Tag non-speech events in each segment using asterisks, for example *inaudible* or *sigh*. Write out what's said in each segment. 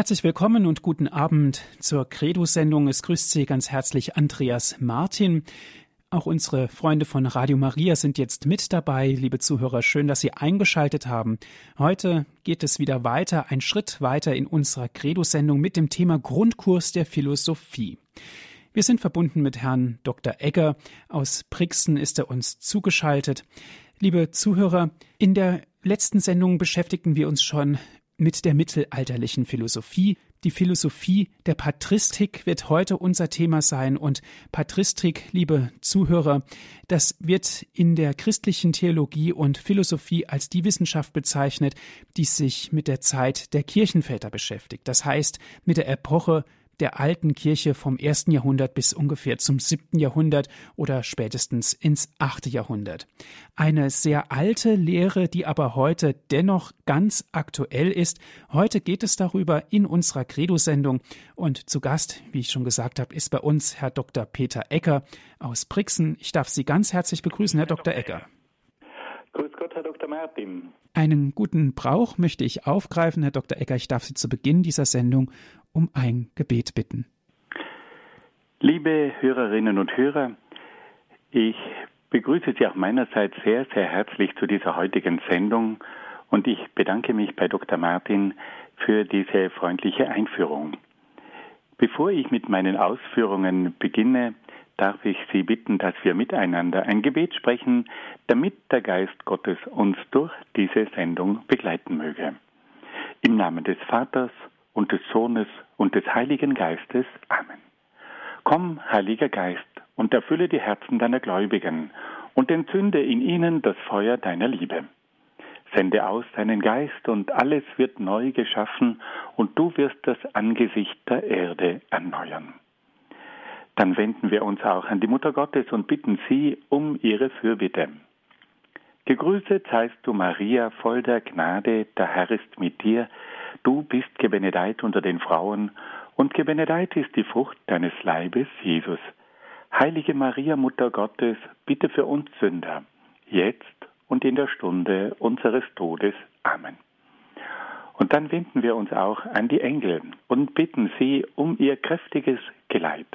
Herzlich willkommen und guten Abend zur Credo-Sendung. Es grüßt Sie ganz herzlich Andreas Martin. Auch unsere Freunde von Radio Maria sind jetzt mit dabei. Liebe Zuhörer, schön, dass Sie eingeschaltet haben. Heute geht es wieder weiter, ein Schritt weiter in unserer Credo-Sendung mit dem Thema Grundkurs der Philosophie. Wir sind verbunden mit Herrn Dr. Egger. Aus Brixen ist er uns zugeschaltet. Liebe Zuhörer, in der letzten Sendung beschäftigten wir uns schon mit der mittelalterlichen Philosophie. Die Philosophie der Patristik wird heute unser Thema sein und Patristik, liebe Zuhörer, das wird in der christlichen Theologie und Philosophie als die Wissenschaft bezeichnet, die sich mit der Zeit der Kirchenväter beschäftigt. Das heißt, mit der Epoche der alten Kirche vom ersten Jahrhundert bis ungefähr zum siebten Jahrhundert oder spätestens ins achte Jahrhundert. Eine sehr alte Lehre, die aber heute dennoch ganz aktuell ist. Heute geht es darüber in unserer Credo-Sendung und zu Gast, wie ich schon gesagt habe, ist bei uns Herr Dr. Peter Ecker aus Brixen. Ich darf Sie ganz herzlich begrüßen, Herr Dr. Ecker. Grüß Gott, Herr Dr. Martin. Einen guten Brauch möchte ich aufgreifen, Herr Dr. Ecker. Ich darf Sie zu Beginn dieser Sendung um ein Gebet bitten. Liebe Hörerinnen und Hörer, ich begrüße Sie auch meinerseits sehr, sehr herzlich zu dieser heutigen Sendung und ich bedanke mich bei Dr. Martin für diese freundliche Einführung. Bevor ich mit meinen Ausführungen beginne, darf ich Sie bitten, dass wir miteinander ein Gebet sprechen, damit der Geist Gottes uns durch diese Sendung begleiten möge. Im Namen des Vaters und des Sohnes und des Heiligen Geistes. Amen. Komm, Heiliger Geist, und erfülle die Herzen deiner Gläubigen und entzünde in ihnen das Feuer deiner Liebe. Sende aus deinen Geist und alles wird neu geschaffen und du wirst das Angesicht der Erde erneuern. Dann wenden wir uns auch an die Mutter Gottes und bitten sie um ihre Fürbitte. Gegrüßet seist du, Maria, voll der Gnade, der Herr ist mit dir. Du bist gebenedeit unter den Frauen, und gebenedeit ist die Frucht deines Leibes, Jesus. Heilige Maria, Mutter Gottes, bitte für uns Sünder, jetzt und in der Stunde unseres Todes. Amen. Und dann wenden wir uns auch an die Engel und bitten sie um ihr kräftiges Geleit.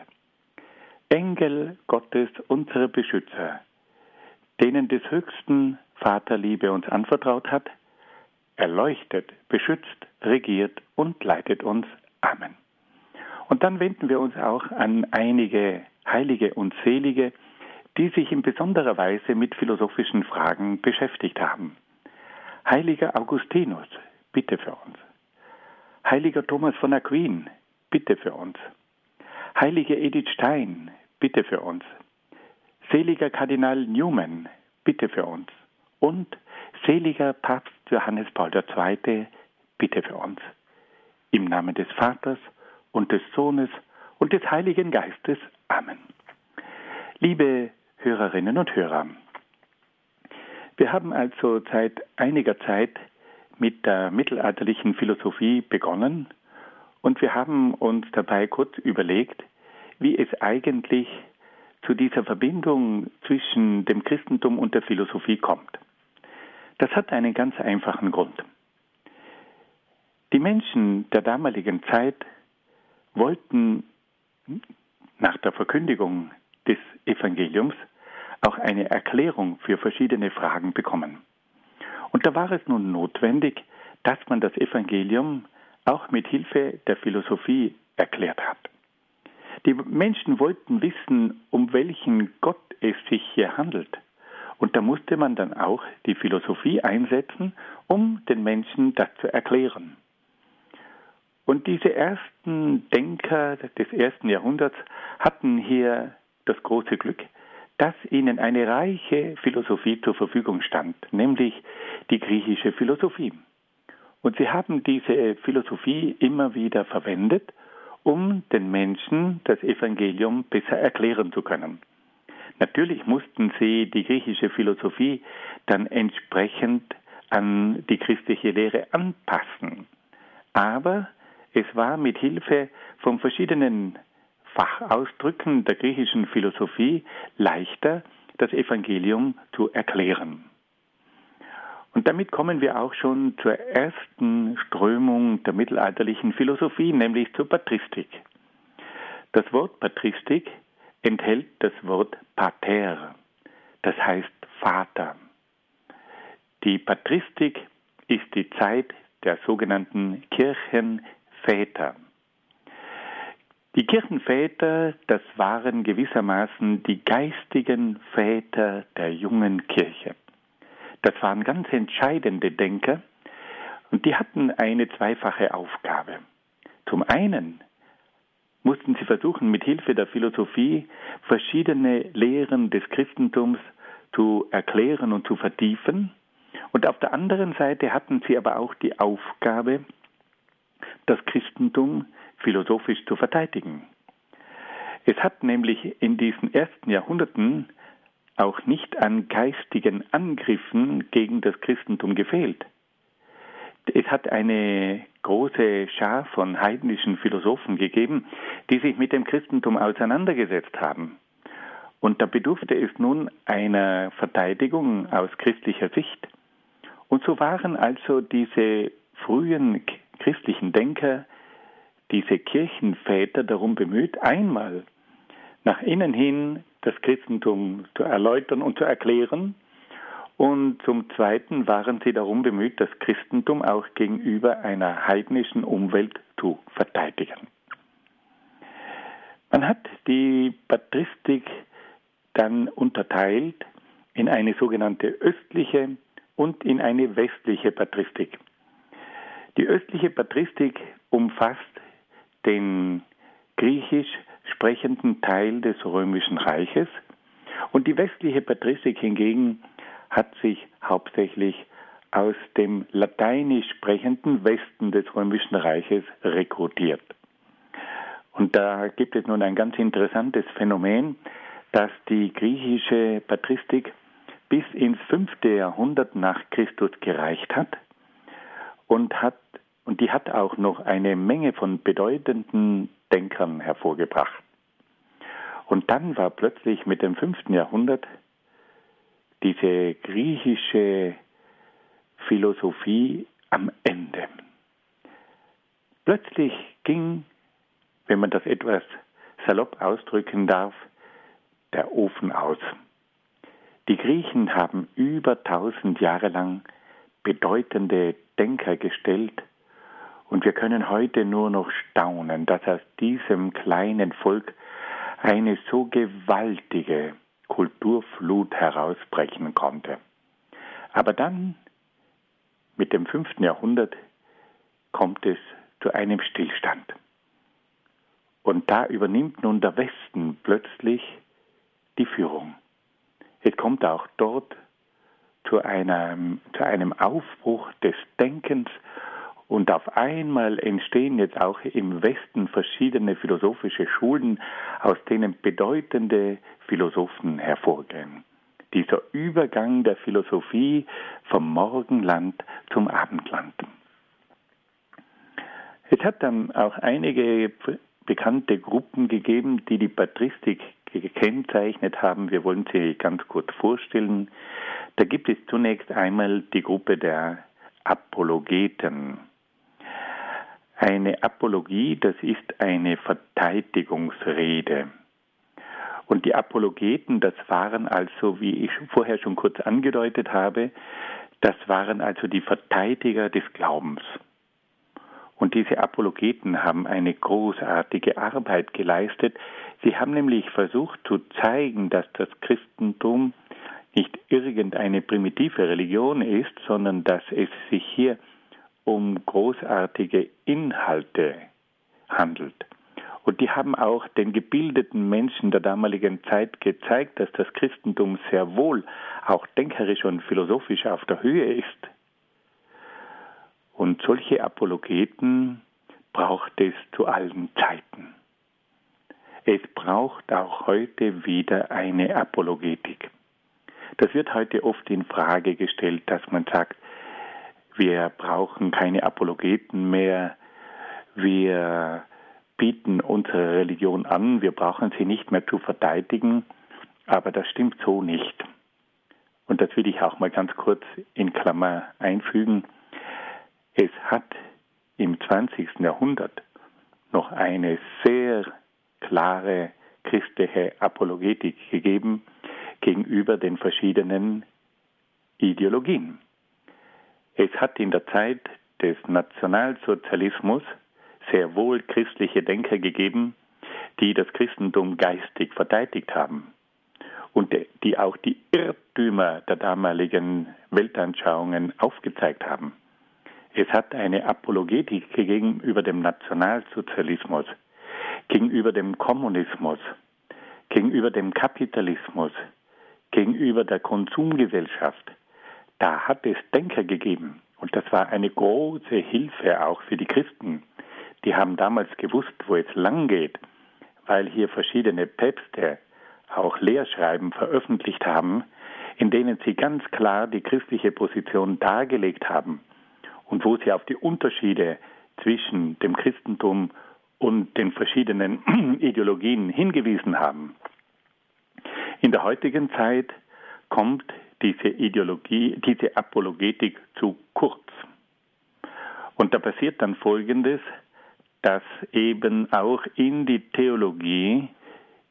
Engel Gottes, unsere Beschützer, denen des höchsten Vaterliebe uns anvertraut hat, erleuchtet, beschützt, regiert und leitet uns. Amen. Und dann wenden wir uns auch an einige Heilige und Selige, die sich in besonderer Weise mit philosophischen Fragen beschäftigt haben. Heiliger Augustinus, bitte für uns. Heiliger Thomas von Aquin, bitte für uns. Heilige Edith Stein, bitte für uns. Seliger Kardinal Newman, bitte für uns. Und seliger Papst Johannes Paul II, bitte für uns. Im Namen des Vaters und des Sohnes und des Heiligen Geistes. Amen. Liebe Hörerinnen und Hörer, wir haben also seit einiger Zeit mit der mittelalterlichen Philosophie begonnen und wir haben uns dabei kurz überlegt, wie es eigentlich zu dieser Verbindung zwischen dem Christentum und der Philosophie kommt. Das hat einen ganz einfachen Grund. Die Menschen der damaligen Zeit wollten nach der Verkündigung des Evangeliums auch eine Erklärung für verschiedene Fragen bekommen. Und da war es nun notwendig, dass man das Evangelium auch mit Hilfe der Philosophie erklärt hat. Die Menschen wollten wissen, um welchen Gott es sich hier handelt. Und da musste man dann auch die Philosophie einsetzen, um den Menschen das zu erklären. Und diese ersten Denker des ersten Jahrhunderts hatten hier das große Glück, dass ihnen eine reiche Philosophie zur Verfügung stand, nämlich die griechische Philosophie. Und sie haben diese Philosophie immer wieder verwendet, um den Menschen das Evangelium besser erklären zu können. Natürlich mussten sie die griechische Philosophie dann entsprechend an die christliche Lehre anpassen. Aber es war mit Hilfe von verschiedenen Fachausdrücken der griechischen Philosophie leichter, das Evangelium zu erklären. Und damit kommen wir auch schon zur ersten Strömung der mittelalterlichen Philosophie, nämlich zur Patristik. Das Wort Patristik enthält das Wort Pater, das heißt Vater. Die Patristik ist die Zeit der sogenannten Kirchenväter. Die Kirchenväter, das waren gewissermaßen die geistigen Väter der jungen Kirche. Das waren ganz entscheidende Denker und die hatten eine zweifache Aufgabe. Zum einen mussten sie versuchen, mit Hilfe der Philosophie verschiedene Lehren des Christentums zu erklären und zu vertiefen. Und auf der anderen Seite hatten sie aber auch die Aufgabe, das Christentum philosophisch zu verteidigen. Es hat nämlich in diesen ersten Jahrhunderten auch nicht an geistigen Angriffen gegen das Christentum gefehlt. Es hat eine große Schar von heidnischen Philosophen gegeben, die sich mit dem Christentum auseinandergesetzt haben. Und da bedurfte es nun einer Verteidigung aus christlicher Sicht. Und so waren also diese frühen christlichen Denker, diese Kirchenväter darum bemüht, einmal nach innen hin das Christentum zu erläutern und zu erklären. Und zum Zweiten waren sie darum bemüht, das Christentum auch gegenüber einer heidnischen Umwelt zu verteidigen. Man hat die Patristik dann unterteilt in eine sogenannte östliche und in eine westliche Patristik. Die östliche Patristik umfasst den griechisch sprechenden Teil des römischen Reiches und die westliche Patristik hingegen hat sich hauptsächlich aus dem lateinisch sprechenden Westen des römischen Reiches rekrutiert. Und da gibt es nun ein ganz interessantes Phänomen, dass die griechische Patristik bis ins fünfte Jahrhundert nach Christus gereicht hat und hat und die hat auch noch eine Menge von bedeutenden Denkern hervorgebracht. Und dann war plötzlich mit dem fünften Jahrhundert diese griechische Philosophie am Ende. Plötzlich ging, wenn man das etwas salopp ausdrücken darf, der Ofen aus. Die Griechen haben über tausend Jahre lang bedeutende Denker gestellt und wir können heute nur noch staunen, dass aus diesem kleinen Volk eine so gewaltige Kulturflut herausbrechen konnte. Aber dann, mit dem fünften Jahrhundert, kommt es zu einem Stillstand. Und da übernimmt nun der Westen plötzlich die Führung. Es kommt auch dort zu einem, zu einem Aufbruch des Denkens und auf einmal entstehen jetzt auch im Westen verschiedene philosophische Schulen, aus denen bedeutende Philosophen hervorgehen. Dieser Übergang der Philosophie vom Morgenland zum Abendland. Es hat dann auch einige bekannte Gruppen gegeben, die die Patristik gekennzeichnet haben. Wir wollen sie ganz kurz vorstellen. Da gibt es zunächst einmal die Gruppe der Apologeten. Eine Apologie, das ist eine Verteidigungsrede. Und die Apologeten, das waren also, wie ich vorher schon kurz angedeutet habe, das waren also die Verteidiger des Glaubens. Und diese Apologeten haben eine großartige Arbeit geleistet. Sie haben nämlich versucht zu zeigen, dass das Christentum nicht irgendeine primitive Religion ist, sondern dass es sich hier um großartige Inhalte handelt. Und die haben auch den gebildeten Menschen der damaligen Zeit gezeigt, dass das Christentum sehr wohl auch denkerisch und philosophisch auf der Höhe ist. Und solche Apologeten braucht es zu allen Zeiten. Es braucht auch heute wieder eine Apologetik. Das wird heute oft in Frage gestellt, dass man sagt, wir brauchen keine Apologeten mehr. Wir bieten unsere Religion an. Wir brauchen sie nicht mehr zu verteidigen. Aber das stimmt so nicht. und das will ich auch mal ganz kurz in Klammer einfügen, es hat im 20. Jahrhundert noch eine sehr klare christliche Apologetik gegeben gegenüber den verschiedenen Ideologien. Es hat in der Zeit des Nationalsozialismus sehr wohl christliche Denker gegeben, die das Christentum geistig verteidigt haben und die auch die Irrtümer der damaligen Weltanschauungen aufgezeigt haben. Es hat eine Apologetik gegenüber dem Nationalsozialismus, gegenüber dem Kommunismus, gegenüber dem Kapitalismus, gegenüber der Konsumgesellschaft. Da hat es Denker gegeben. Und das war eine große Hilfe auch für die Christen. Die haben damals gewusst, wo es lang geht, weil hier verschiedene Päpste auch Lehrschreiben veröffentlicht haben, in denen sie ganz klar die christliche Position dargelegt haben und wo sie auf die Unterschiede zwischen dem Christentum und den verschiedenen *clears throat* Ideologien hingewiesen haben. In der heutigen Zeit kommt diese Ideologie, diese Apologetik zu kurz. Und da passiert dann Folgendes, dass eben auch in die Theologie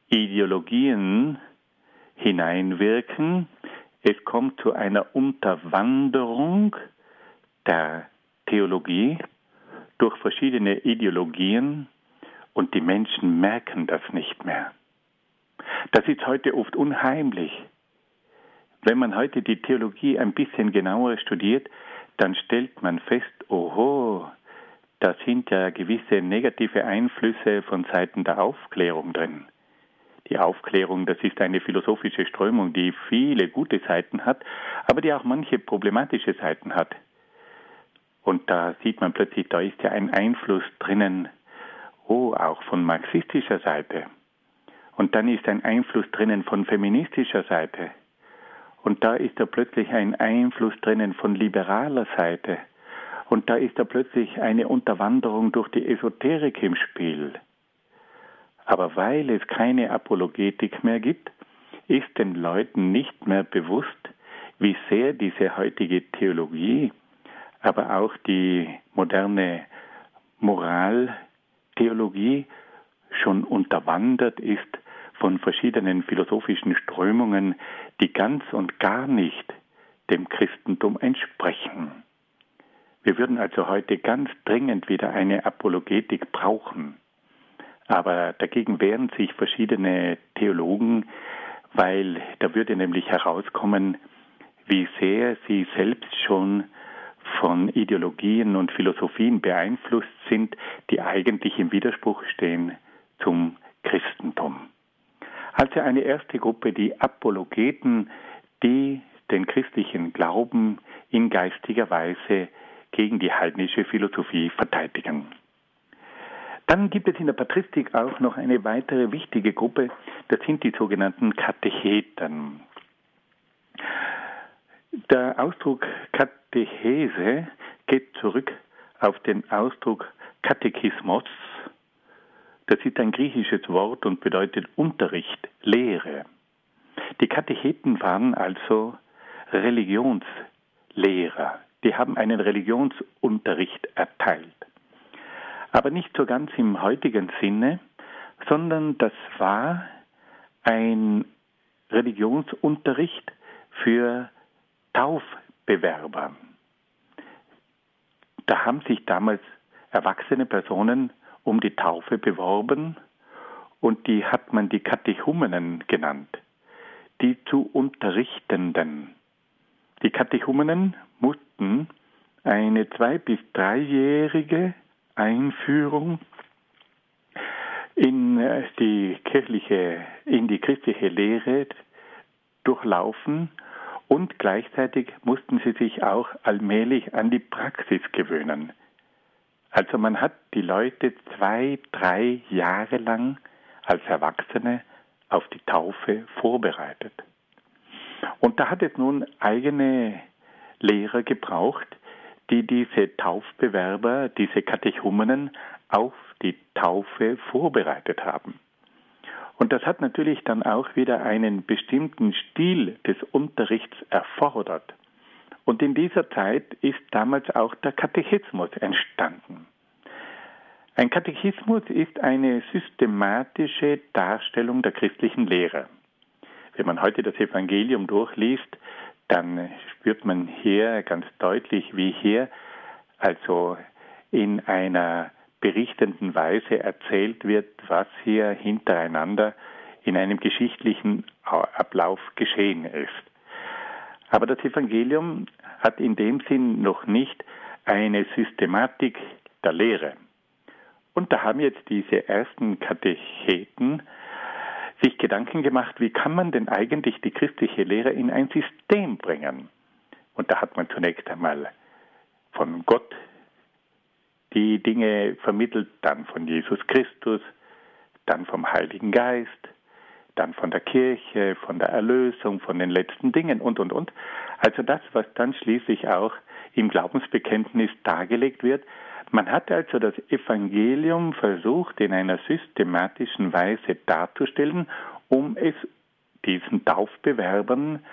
Ideologien hineinwirken. Es kommt zu einer Unterwanderung der Theologie durch verschiedene Ideologien und die Menschen merken das nicht mehr. Das ist heute oft unheimlich. Wenn man heute die Theologie ein bisschen genauer studiert, dann stellt man fest, oho, da sind ja gewisse negative Einflüsse von Seiten der Aufklärung drin. Die Aufklärung, das ist eine philosophische Strömung, die viele gute Seiten hat, aber die auch manche problematische Seiten hat. Und da sieht man plötzlich, da ist ja ein Einfluss drinnen, oh, auch von marxistischer Seite. Und dann ist ein Einfluss drinnen von feministischer Seite. Und da ist da plötzlich ein Einfluss drinnen von liberaler Seite. Und da ist da plötzlich eine Unterwanderung durch die Esoterik im Spiel. Aber weil es keine Apologetik mehr gibt, ist den Leuten nicht mehr bewusst, wie sehr diese heutige Theologie aber auch die moderne Moraltheologie schon unterwandert ist von verschiedenen philosophischen Strömungen, die ganz und gar nicht dem Christentum entsprechen. Wir würden also heute ganz dringend wieder eine Apologetik brauchen. Aber dagegen wehren sich verschiedene Theologen, weil da würde nämlich herauskommen, wie sehr sie selbst schon von Ideologien und Philosophien beeinflusst sind, die eigentlich im Widerspruch stehen zum Christentum. Also eine erste Gruppe, die Apologeten, die den christlichen Glauben in geistiger Weise gegen die heidnische Philosophie verteidigen. Dann gibt es in der Patristik auch noch eine weitere wichtige Gruppe, das sind die sogenannten Katecheten. Der Ausdruck Katechese geht zurück auf den Ausdruck Katechismos. Das ist ein griechisches Wort und bedeutet Unterricht, Lehre. Die Katecheten waren also Religionslehrer. Die haben einen Religionsunterricht erteilt. Aber nicht so ganz im heutigen Sinne, sondern das war ein Religionsunterricht für Taufbewerber. Da haben sich damals erwachsene Personen um die Taufe beworben und die hat man die Katechumenen genannt, die zu Unterrichtenden. Die Katechumenen mussten eine zwei- bis dreijährige Einführung in äh, die kirchliche, in die christliche Lehre durchlaufen und gleichzeitig mussten sie sich auch allmählich an die Praxis gewöhnen. Also man hat die Leute zwei, drei Jahre lang als Erwachsene auf die Taufe vorbereitet. Und da hat es nun eigene Lehrer gebraucht, die diese Taufbewerber, diese Katechumenen auf die Taufe vorbereitet haben. Und das hat natürlich dann auch wieder einen bestimmten Stil des Unterrichts erfordert. Und in dieser Zeit ist damals auch der Katechismus entstanden. Ein Katechismus ist eine systematische Darstellung der christlichen Lehre. Wenn man heute das Evangelium durchliest, dann spürt man hier ganz deutlich, wie hier also in einer berichtenden Weise erzählt wird, was hier hintereinander in einem geschichtlichen Ablauf geschehen ist. Aber das Evangelium hat in dem Sinn noch nicht eine Systematik der Lehre. Und da haben jetzt diese ersten Katecheten sich Gedanken gemacht, wie kann man denn eigentlich die christliche Lehre in ein System bringen? Und da hat man zunächst einmal von Gott die Dinge vermittelt, dann von Jesus Christus, dann vom Heiligen Geist, dann von der Kirche, von der Erlösung, von den letzten Dingen und, und, und. Also das, was dann schließlich auch im Glaubensbekenntnis dargelegt wird. Man hat also das Evangelium versucht in einer systematischen Weise darzustellen, um es diesen Taufbewerbern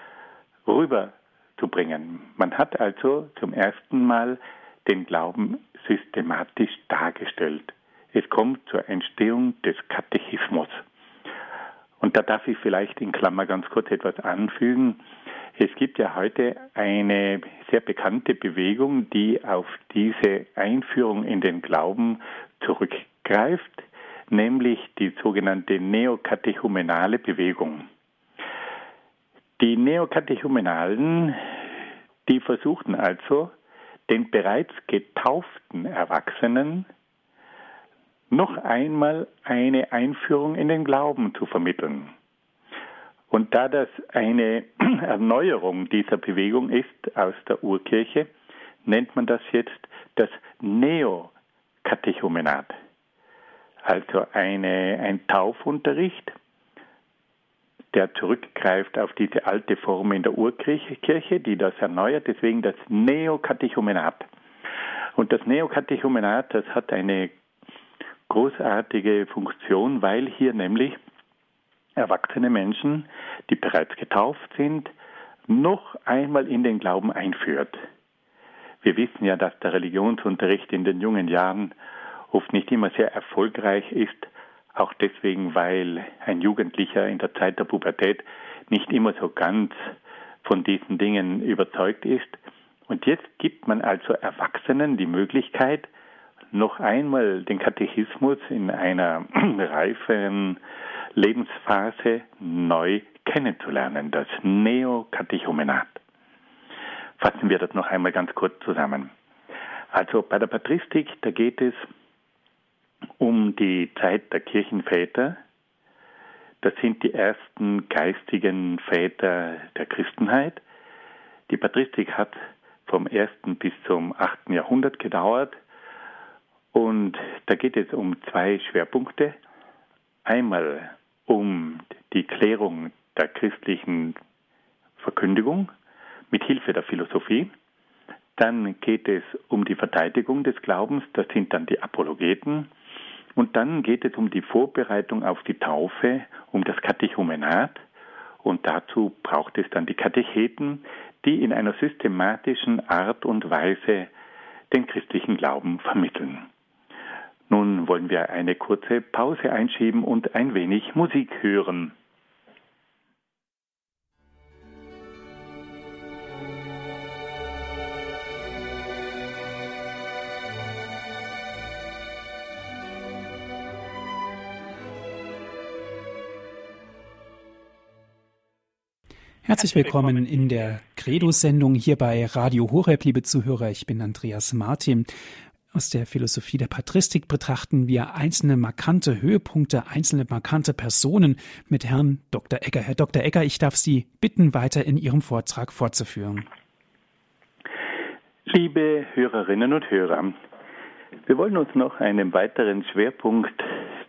rüberzubringen. Man hat also zum ersten Mal den Glauben systematisch dargestellt. Es kommt zur Entstehung des Katechismus. Und da darf ich vielleicht in Klammer ganz kurz etwas anfügen. Es gibt ja heute eine sehr bekannte Bewegung, die auf diese Einführung in den Glauben zurückgreift, nämlich die sogenannte neokatechumenale Bewegung. Die Neokatechumenalen, die versuchten also, den bereits getauften Erwachsenen noch einmal eine Einführung in den Glauben zu vermitteln. Und da das eine *clears throat* Erneuerung dieser Bewegung ist aus der Urkirche, nennt man das jetzt das Neokatechumenat. Also eine, ein Taufunterricht, der zurückgreift auf diese alte Form in der Urkirche, die das erneuert, deswegen das Neokatechumenat. Und das Neokatechumenat, das hat eine großartige Funktion, weil hier nämlich erwachsene Menschen, die bereits getauft sind, noch einmal in den Glauben einführt. Wir wissen ja, dass der Religionsunterricht in den jungen Jahren oft nicht immer sehr erfolgreich ist, auch deswegen, weil ein Jugendlicher in der Zeit der Pubertät nicht immer so ganz von diesen Dingen überzeugt ist. Und jetzt gibt man also Erwachsenen die Möglichkeit, noch einmal den Katechismus in einer *clears throat* reiferen Lebensphase neu kennenzulernen, das Neokatechumenat. Fassen wir das noch einmal ganz kurz zusammen. Also bei der Patristik, da geht es um die Zeit der Kirchenväter. Das sind die ersten geistigen Väter der Christenheit. Die Patristik hat vom 1. bis zum 8. Jahrhundert gedauert. Und da geht es um zwei Schwerpunkte. Einmal um die Klärung der christlichen Verkündigung mit Hilfe der Philosophie. Dann geht es um die Verteidigung des Glaubens, das sind dann die Apologeten. Und dann geht es um die Vorbereitung auf die Taufe, um das Katechumenat. Und dazu braucht es dann die Katecheten, die in einer systematischen Art und Weise den christlichen Glauben vermitteln. Nun wollen wir eine kurze Pause einschieben und ein wenig Musik hören. Herzlich willkommen in der Credo-Sendung hier bei Radio Horeb, liebe Zuhörer. Ich bin Andreas Martin. Aus der Philosophie der Patristik betrachten wir einzelne markante Höhepunkte, einzelne markante Personen mit Herrn Dr. Egger. Herr Dr. Egger, ich darf Sie bitten, weiter in Ihrem Vortrag fortzuführen. Liebe Hörerinnen und Hörer, wir wollen uns noch einem weiteren Schwerpunkt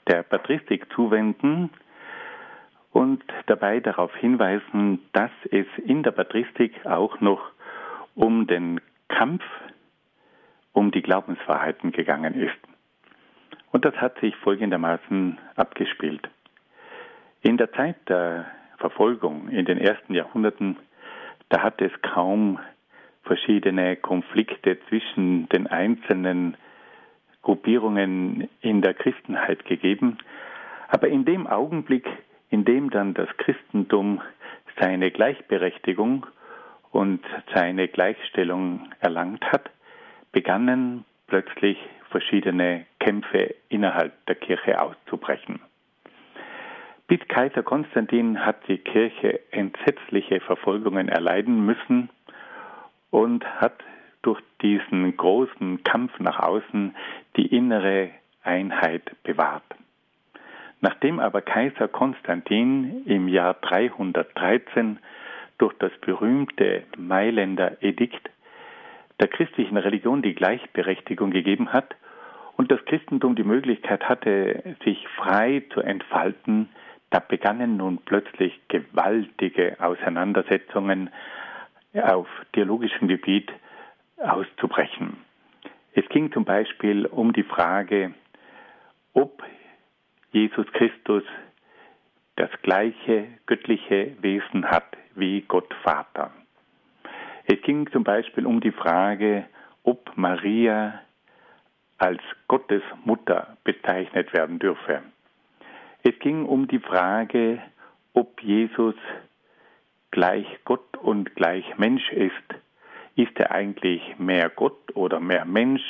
der Patristik zuwenden und dabei darauf hinweisen, dass es in der Patristik auch noch um den Kampf um die Glaubenswahrheiten gegangen ist. Und das hat sich folgendermaßen abgespielt. In der Zeit der Verfolgung in den ersten Jahrhunderten, da hat es kaum verschiedene Konflikte zwischen den einzelnen Gruppierungen in der Christenheit gegeben. Aber in dem Augenblick, in dem dann das Christentum seine Gleichberechtigung und seine Gleichstellung erlangt hat, begannen plötzlich verschiedene Kämpfe innerhalb der Kirche auszubrechen. Bis Kaiser Konstantin hat die Kirche entsetzliche Verfolgungen erleiden müssen und hat durch diesen großen Kampf nach außen die innere Einheit bewahrt. Nachdem aber Kaiser Konstantin im Jahr 313 durch das berühmte Mailänder Edikt der christlichen Religion die Gleichberechtigung gegeben hat und das Christentum die Möglichkeit hatte, sich frei zu entfalten, da begannen nun plötzlich gewaltige Auseinandersetzungen auf theologischem Gebiet auszubrechen. Es ging zum Beispiel um die Frage, ob Jesus Christus das gleiche göttliche Wesen hat wie Gott Vater. Es ging zum Beispiel um die Frage, ob Maria als Gottes Mutter bezeichnet werden dürfe. Es ging um die Frage, ob Jesus gleich Gott und gleich Mensch ist. Ist er eigentlich mehr Gott oder mehr Mensch?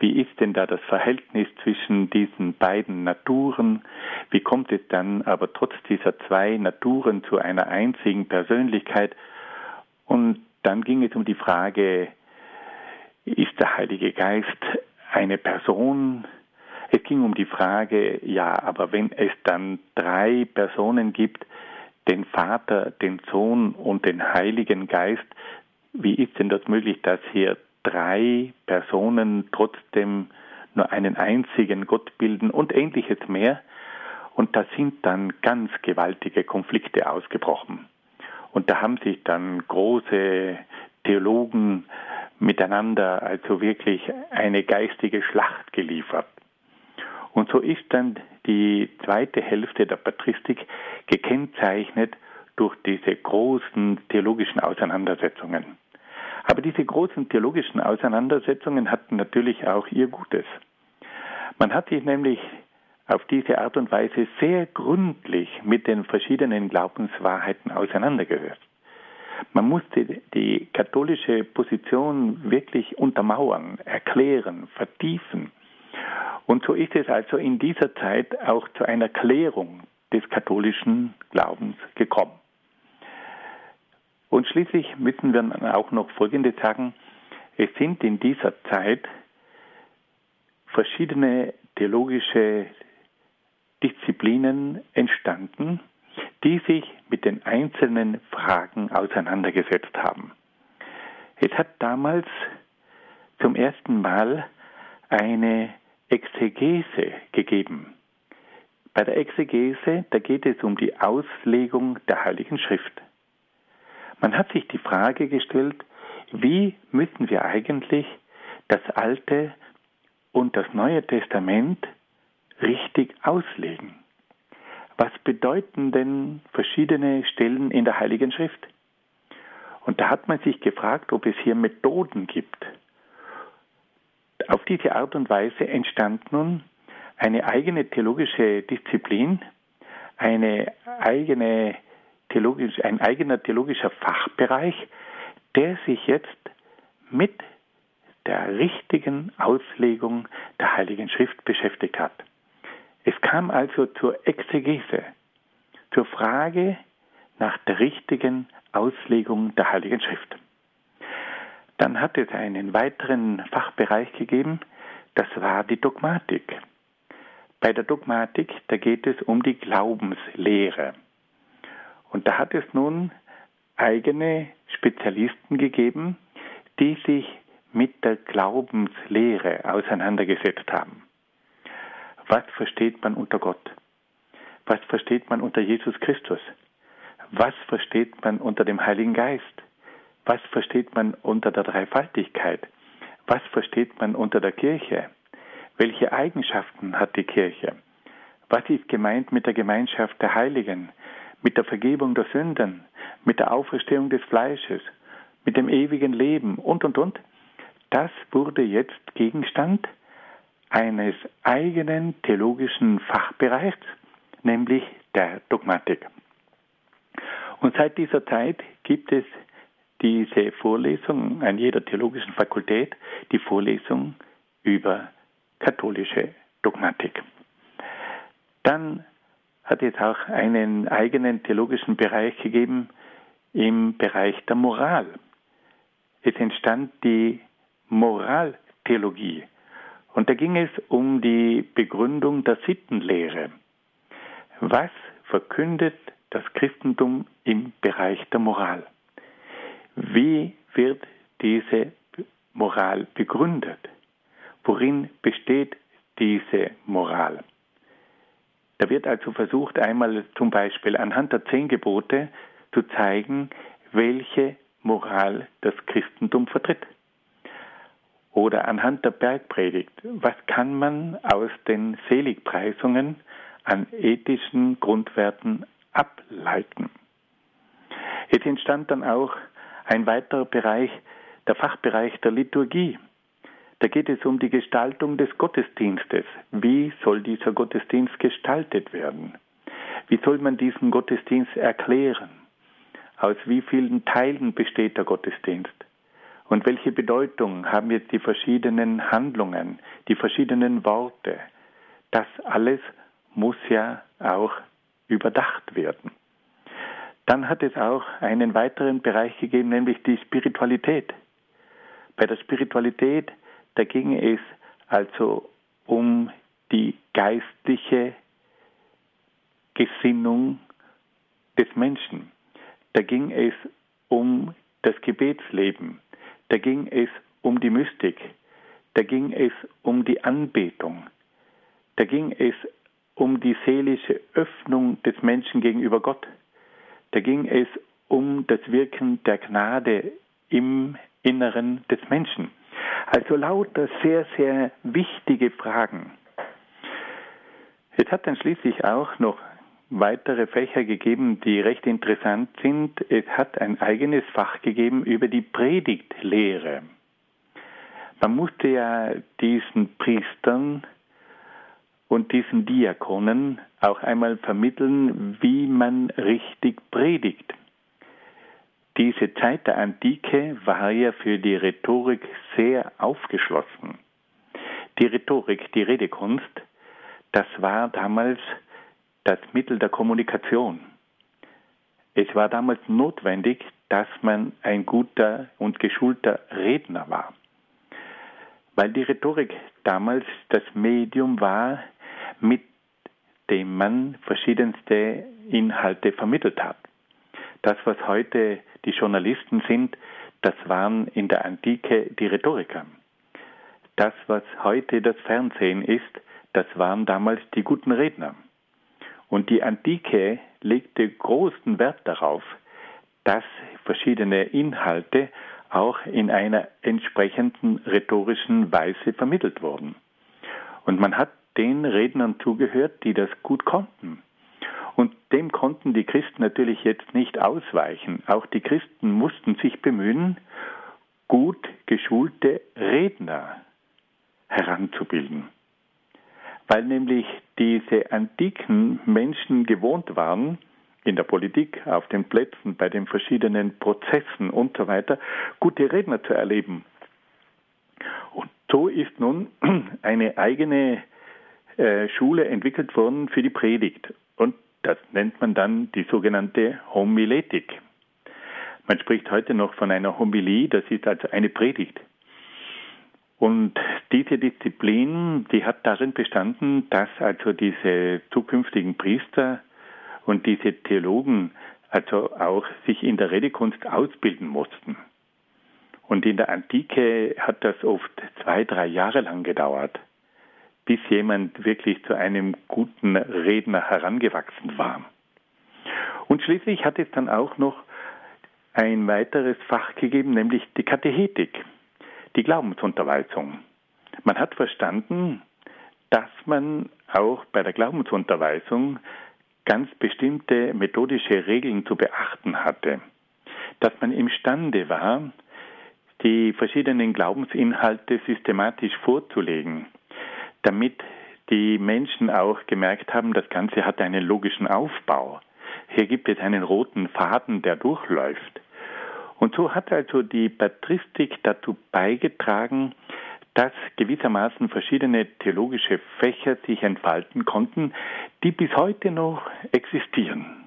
Wie ist denn da das Verhältnis zwischen diesen beiden Naturen? Wie kommt es dann aber trotz dieser zwei Naturen zu einer einzigen Persönlichkeit? Und dann ging es um die Frage, ist der Heilige Geist eine Person? Es ging um die Frage, ja, aber wenn es dann drei Personen gibt, den Vater, den Sohn und den Heiligen Geist, wie ist denn das möglich, dass hier drei Personen trotzdem nur einen einzigen Gott bilden und ähnliches mehr? Und da sind dann ganz gewaltige Konflikte ausgebrochen. Und da haben sich dann große Theologen miteinander also wirklich eine geistige Schlacht geliefert. Und so ist dann die zweite Hälfte der Patristik gekennzeichnet durch diese großen theologischen Auseinandersetzungen. Aber diese großen theologischen Auseinandersetzungen hatten natürlich auch ihr Gutes. Man hat sich nämlich auf diese Art und Weise sehr gründlich mit den verschiedenen Glaubenswahrheiten auseinandergesetzt. Man musste die katholische Position wirklich untermauern, erklären, vertiefen. Und so ist es also in dieser Zeit auch zu einer Klärung des katholischen Glaubens gekommen. Und schließlich müssen wir auch noch Folgendes sagen. Es sind in dieser Zeit verschiedene theologische Disziplinen entstanden, die sich mit den einzelnen Fragen auseinandergesetzt haben. Es hat damals zum ersten Mal eine Exegese gegeben. Bei der Exegese, da geht es um die Auslegung der Heiligen Schrift. Man hat sich die Frage gestellt, wie müssen wir eigentlich das Alte und das Neue Testament richtig auslegen? Was bedeuten denn verschiedene Stellen in der Heiligen Schrift? Und da hat man sich gefragt, ob es hier Methoden gibt, auf diese Art und Weise entstand nun eine eigene theologische Disziplin, eine eigene theologisch, ein eigener theologischer Fachbereich, der sich jetzt mit der richtigen Auslegung der Heiligen Schrift beschäftigt hat. Es kam also zur Exegese, zur Frage nach der richtigen Auslegung der Heiligen Schrift. Dann hat es einen weiteren Fachbereich gegeben, das war die Dogmatik. Bei der Dogmatik, da geht es um die Glaubenslehre. Und da hat es nun eigene Spezialisten gegeben, die sich mit der Glaubenslehre auseinandergesetzt haben. Was versteht man unter Gott? Was versteht man unter Jesus Christus? Was versteht man unter dem Heiligen Geist? Was versteht man unter der Dreifaltigkeit? Was versteht man unter der Kirche? Welche Eigenschaften hat die Kirche? Was ist gemeint mit der Gemeinschaft der Heiligen, mit der Vergebung der Sünden, mit der Auferstehung des Fleisches, mit dem ewigen Leben und, und, und? Das wurde jetzt Gegenstand eines eigenen theologischen Fachbereichs, nämlich der Dogmatik. Und seit dieser Zeit gibt es diese Vorlesung an jeder theologischen Fakultät, die Vorlesung über katholische Dogmatik. Dann hat es auch einen eigenen theologischen Bereich gegeben im Bereich der Moral. Es entstand die Moraltheologie. Und da ging es um die Begründung der Sittenlehre. Was verkündet das Christentum im Bereich der Moral? Wie wird diese Moral begründet? Worin besteht diese Moral? Da wird also versucht, einmal zum Beispiel anhand der zehn Gebote zu zeigen, welche Moral das Christentum vertritt. Oder anhand der Bergpredigt, was kann man aus den Seligpreisungen an ethischen Grundwerten ableiten? Es entstand dann auch ein weiterer Bereich, der Fachbereich der Liturgie. Da geht es um die Gestaltung des Gottesdienstes. Wie soll dieser Gottesdienst gestaltet werden? Wie soll man diesen Gottesdienst erklären? Aus wie vielen Teilen besteht der Gottesdienst? Und welche Bedeutung haben jetzt die verschiedenen Handlungen, die verschiedenen Worte? Das alles muss ja auch überdacht werden. Dann hat es auch einen weiteren Bereich gegeben, nämlich die Spiritualität. Bei der Spiritualität, da ging es also um die geistliche Gesinnung des Menschen. Da ging es um das Gebetsleben. Da ging es um die Mystik. Da ging es um die Anbetung. Da ging es um die seelische Öffnung des Menschen gegenüber Gott. Da ging es um das Wirken der Gnade im Inneren des Menschen. Also lauter sehr, sehr wichtige Fragen. Es hat dann schließlich auch noch weitere Fächer gegeben, die recht interessant sind. Es hat ein eigenes Fach gegeben über die Predigtlehre. Man musste ja diesen Priestern und diesen Diakonen auch einmal vermitteln, wie man richtig predigt. Diese Zeit der Antike war ja für die Rhetorik sehr aufgeschlossen. Die Rhetorik, die Redekunst, das war damals das Mittel der Kommunikation. Es war damals notwendig, dass man ein guter und geschulter Redner war. Weil die Rhetorik damals das Medium war, mit dem man verschiedenste Inhalte vermittelt hat. Das, was heute die Journalisten sind, das waren in der Antike die Rhetoriker. Das, was heute das Fernsehen ist, das waren damals die guten Redner. Und die Antike legte großen Wert darauf, dass verschiedene Inhalte auch in einer entsprechenden rhetorischen Weise vermittelt wurden. Und man hat den Rednern zugehört, die das gut konnten. Und dem konnten die Christen natürlich jetzt nicht ausweichen. Auch die Christen mussten sich bemühen, gut geschulte Redner heranzubilden. Weil nämlich diese antiken Menschen gewohnt waren, in der Politik, auf den Plätzen, bei den verschiedenen Prozessen und so weiter, gute Redner zu erleben. Und so ist nun *clears throat* eine eigene äh, Schule entwickelt worden für die Predigt. Und das nennt man dann die sogenannte Homiletik. Man spricht heute noch von einer Homilie, das ist also eine Predigt. Und diese Disziplin, die hat darin bestanden, dass also diese zukünftigen Priester und diese Theologen also auch sich in der Redekunst ausbilden mussten. Und in der Antike hat das oft zwei, drei Jahre lang gedauert bis jemand wirklich zu einem guten Redner herangewachsen war. Und schließlich hat es dann auch noch ein weiteres Fach gegeben, nämlich die Katechetik, die Glaubensunterweisung. Man hat verstanden, dass man auch bei der Glaubensunterweisung ganz bestimmte methodische Regeln zu beachten hatte. Dass man imstande war, die verschiedenen Glaubensinhalte systematisch vorzulegen, damit die Menschen auch gemerkt haben, das Ganze hat einen logischen Aufbau. Hier gibt es einen roten Faden, der durchläuft. Und so hat also die Patristik dazu beigetragen, dass gewissermaßen verschiedene theologische Fächer sich entfalten konnten, die bis heute noch existieren.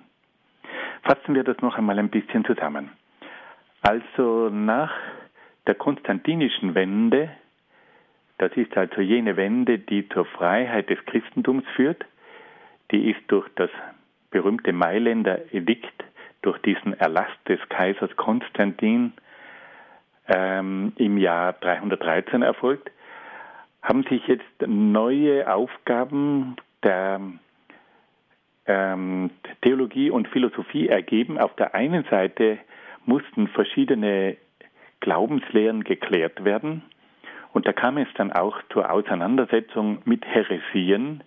Fassen wir das noch einmal ein bisschen zusammen. Also nach der konstantinischen Wende, das ist also jene Wende, die zur Freiheit des Christentums führt, die ist durch das berühmte Mailänder Edikt, durch diesen Erlass des Kaisers Konstantin ähm, im Jahr 313 erfolgt, haben sich jetzt neue Aufgaben der ähm, Theologie und Philosophie ergeben. Auf der einen Seite mussten verschiedene Glaubenslehren geklärt werden. Und da kam es dann auch zur Auseinandersetzung mit Heresien.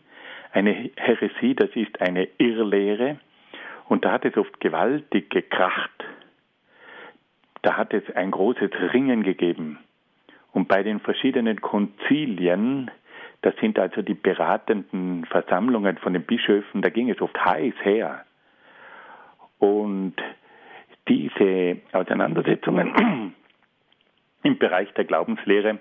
Eine Heresie, das ist eine Irrlehre. Und da hat es oft gewaltig gekracht. Da hat es ein großes Ringen gegeben. Und bei den verschiedenen Konzilien, das sind also die beratenden Versammlungen von den Bischöfen, da ging es oft heiß her. Und diese Auseinandersetzungen *clears throat* im Bereich der Glaubenslehre,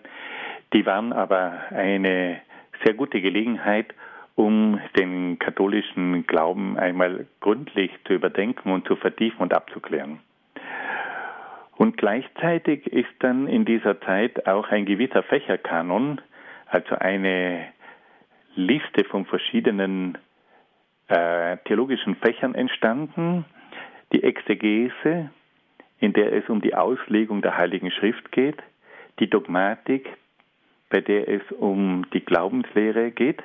die waren aber eine sehr gute Gelegenheit, um den katholischen Glauben einmal gründlich zu überdenken und zu vertiefen und abzuklären. Und gleichzeitig ist dann in dieser Zeit auch ein gewisser Fächerkanon, also eine Liste von verschiedenen äh, theologischen Fächern entstanden, die Exegese, in der es um die Auslegung der Heiligen Schrift geht, die Dogmatik, bei der es um die Glaubenslehre geht,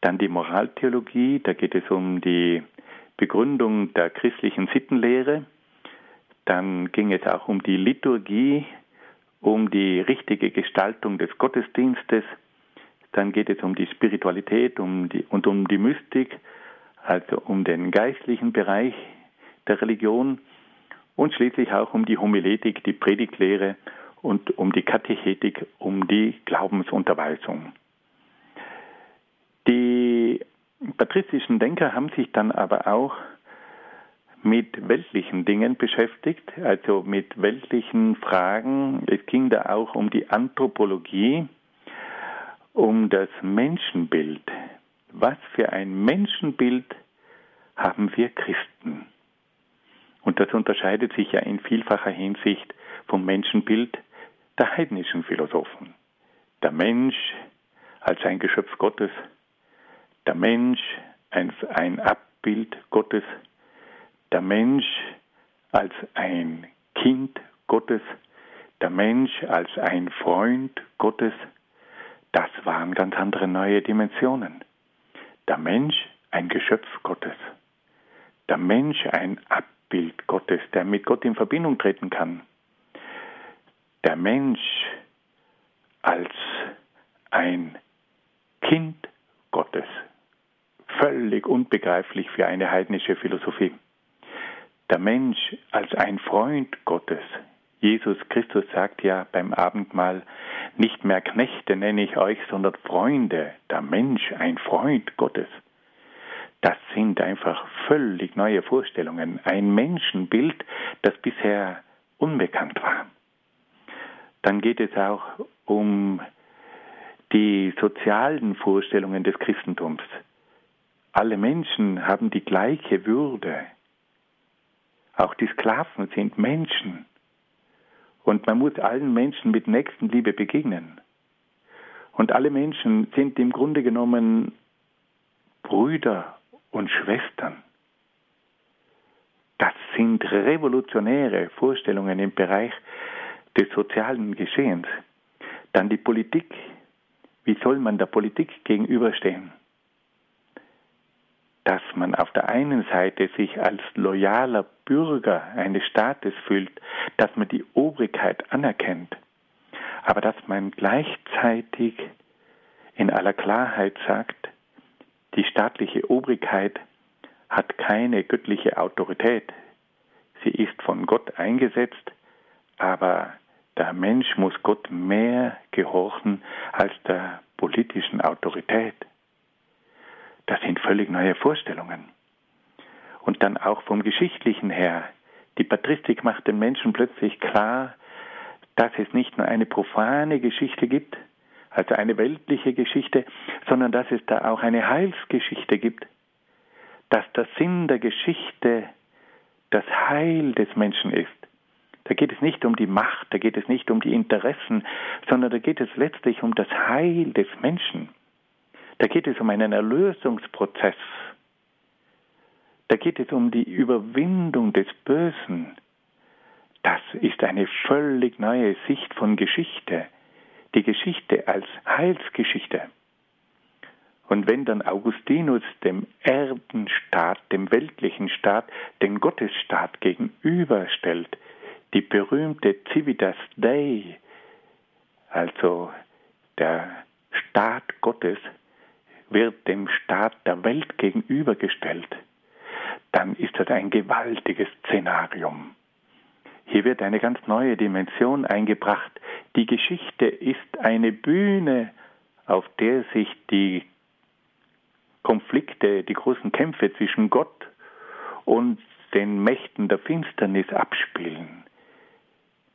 dann die Moraltheologie, da geht es um die Begründung der christlichen Sittenlehre, dann ging es auch um die Liturgie, um die richtige Gestaltung des Gottesdienstes, dann geht es um die Spiritualität um die, und um die Mystik, also um den geistlichen Bereich der Religion. Und schließlich auch um die Homiletik, die Predigtlehre und um die Katechetik, um die Glaubensunterweisung. Die patristischen Denker haben sich dann aber auch mit weltlichen Dingen beschäftigt, also mit weltlichen Fragen. Es ging da auch um die Anthropologie, um das Menschenbild. Was für ein Menschenbild haben wir Christen? Und das unterscheidet sich ja in vielfacher Hinsicht vom Menschenbild der heidnischen Philosophen. Der Mensch als ein Geschöpf Gottes, der Mensch als ein Abbild Gottes, der Mensch als ein Kind Gottes, der Mensch als ein Freund Gottes, das waren ganz andere neue Dimensionen. Der Mensch ein Geschöpf Gottes, der Mensch ein Abbild Bild Gottes, der mit Gott in Verbindung treten kann. Der Mensch als ein Kind Gottes, völlig unbegreiflich für eine heidnische Philosophie. Der Mensch als ein Freund Gottes. Jesus Christus sagt ja beim Abendmahl, nicht mehr Knechte nenne ich euch, sondern Freunde. Der Mensch ein Freund Gottes. Das sind einfach völlig neue Vorstellungen, ein Menschenbild, das bisher unbekannt war. Dann geht es auch um die sozialen Vorstellungen des Christentums. Alle Menschen haben die gleiche Würde. Auch die Sklaven sind Menschen. Und man muss allen Menschen mit Nächstenliebe begegnen. Und alle Menschen sind im Grunde genommen Brüder und Schwestern. Das sind revolutionäre Vorstellungen im Bereich des sozialen Geschehens. Dann die Politik. Wie soll man der Politik gegenüberstehen? Dass man auf der einen Seite sich als loyaler Bürger eines Staates fühlt, dass man die Obrigkeit anerkennt, aber dass man gleichzeitig in aller Klarheit sagt, staatliche Obrigkeit hat keine göttliche Autorität. Sie ist von Gott eingesetzt, aber der Mensch muss Gott mehr gehorchen als der politischen Autorität. Das sind völlig neue Vorstellungen. Und dann auch vom Geschichtlichen her. Die Patristik macht den Menschen plötzlich klar, dass es nicht nur eine profane Geschichte gibt, also eine weltliche Geschichte, sondern dass es da auch eine Heilsgeschichte gibt, dass der Sinn der Geschichte das Heil des Menschen ist. Da geht es nicht um die Macht, da geht es nicht um die Interessen, sondern da geht es letztlich um das Heil des Menschen. Da geht es um einen Erlösungsprozess. Da geht es um die Überwindung des Bösen. Das ist eine völlig neue Sicht von Geschichte. Die Geschichte als Heilsgeschichte. Und wenn dann Augustinus dem Erdenstaat, dem weltlichen Staat, den Gottesstaat gegenüberstellt, die berühmte Civitas Dei, also der Staat Gottes, wird dem Staat der Welt gegenübergestellt, dann ist das ein gewaltiges Szenarium. Hier wird eine ganz neue Dimension eingebracht. Die Geschichte ist eine Bühne, auf der sich die Konflikte, die großen Kämpfe zwischen Gott und den Mächten der Finsternis abspielen.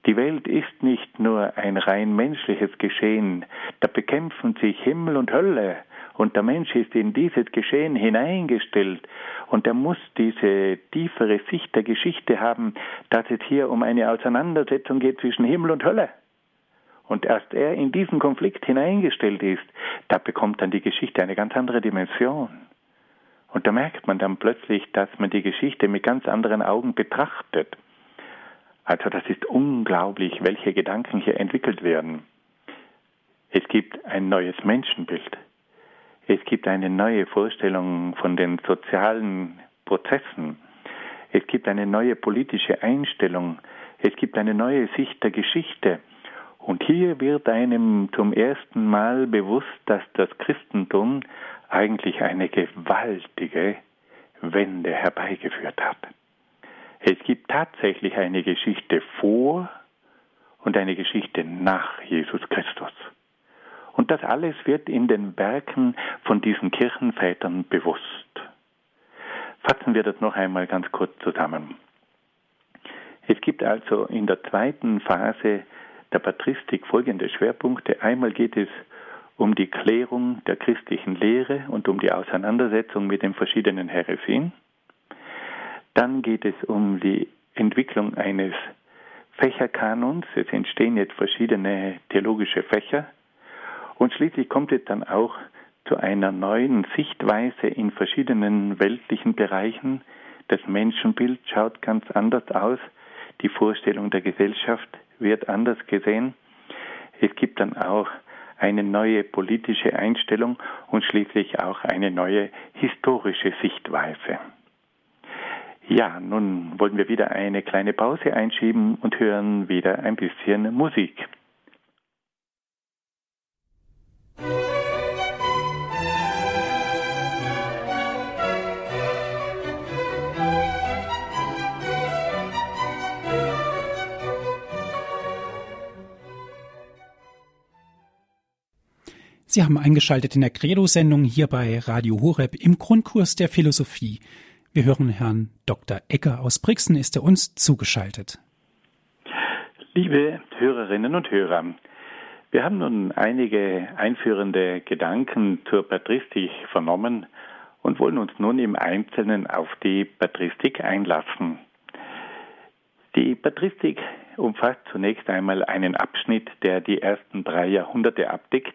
Die Welt ist nicht nur ein rein menschliches Geschehen, da bekämpfen sich Himmel und Hölle, und der Mensch ist in dieses Geschehen hineingestellt, und er muss diese tiefere Sicht der Geschichte haben, dass es hier um eine Auseinandersetzung geht zwischen Himmel und Hölle. Und erst er in diesen Konflikt hineingestellt ist, da bekommt dann die Geschichte eine ganz andere Dimension. Und da merkt man dann plötzlich, dass man die Geschichte mit ganz anderen Augen betrachtet. Also das ist unglaublich, welche Gedanken hier entwickelt werden. Es gibt ein neues Menschenbild. Es gibt eine neue Vorstellung von den sozialen Prozessen. Es gibt eine neue politische Einstellung. Es gibt eine neue Sicht der Geschichte. Und hier wird einem zum ersten Mal bewusst, dass das Christentum eigentlich eine gewaltige Wende herbeigeführt hat. Es gibt tatsächlich eine Geschichte vor und eine Geschichte nach Jesus Christus. Und das alles wird in den Werken von diesen Kirchenvätern bewusst. Fassen wir das noch einmal ganz kurz zusammen. Es gibt also in der zweiten Phase der Patristik folgende Schwerpunkte. Einmal geht es um die Klärung der christlichen Lehre und um die Auseinandersetzung mit den verschiedenen Heresien. Dann geht es um die Entwicklung eines Fächerkanons. Es entstehen jetzt verschiedene theologische Fächer. Und schließlich kommt es dann auch zu einer neuen Sichtweise in verschiedenen weltlichen Bereichen. Das Menschenbild schaut ganz anders aus. Die Vorstellung der Gesellschaft wird anders gesehen. Es gibt dann auch eine neue politische Einstellung und schließlich auch eine neue historische Sichtweise. Ja, nun wollen wir wieder eine kleine Pause einschieben und hören wieder ein bisschen Musik. Sie haben eingeschaltet in der Credo-Sendung hier bei Radio Horeb im Grundkurs der Philosophie. Wir hören Herrn Dr. Egger aus Brixen, ist er uns zugeschaltet. Liebe Hörerinnen und Hörer, wir haben nun einige einführende Gedanken zur Patristik vernommen und wollen uns nun im Einzelnen auf die Patristik einlassen. Die Patristik umfasst zunächst einmal einen Abschnitt, der die ersten drei Jahrhunderte abdeckt,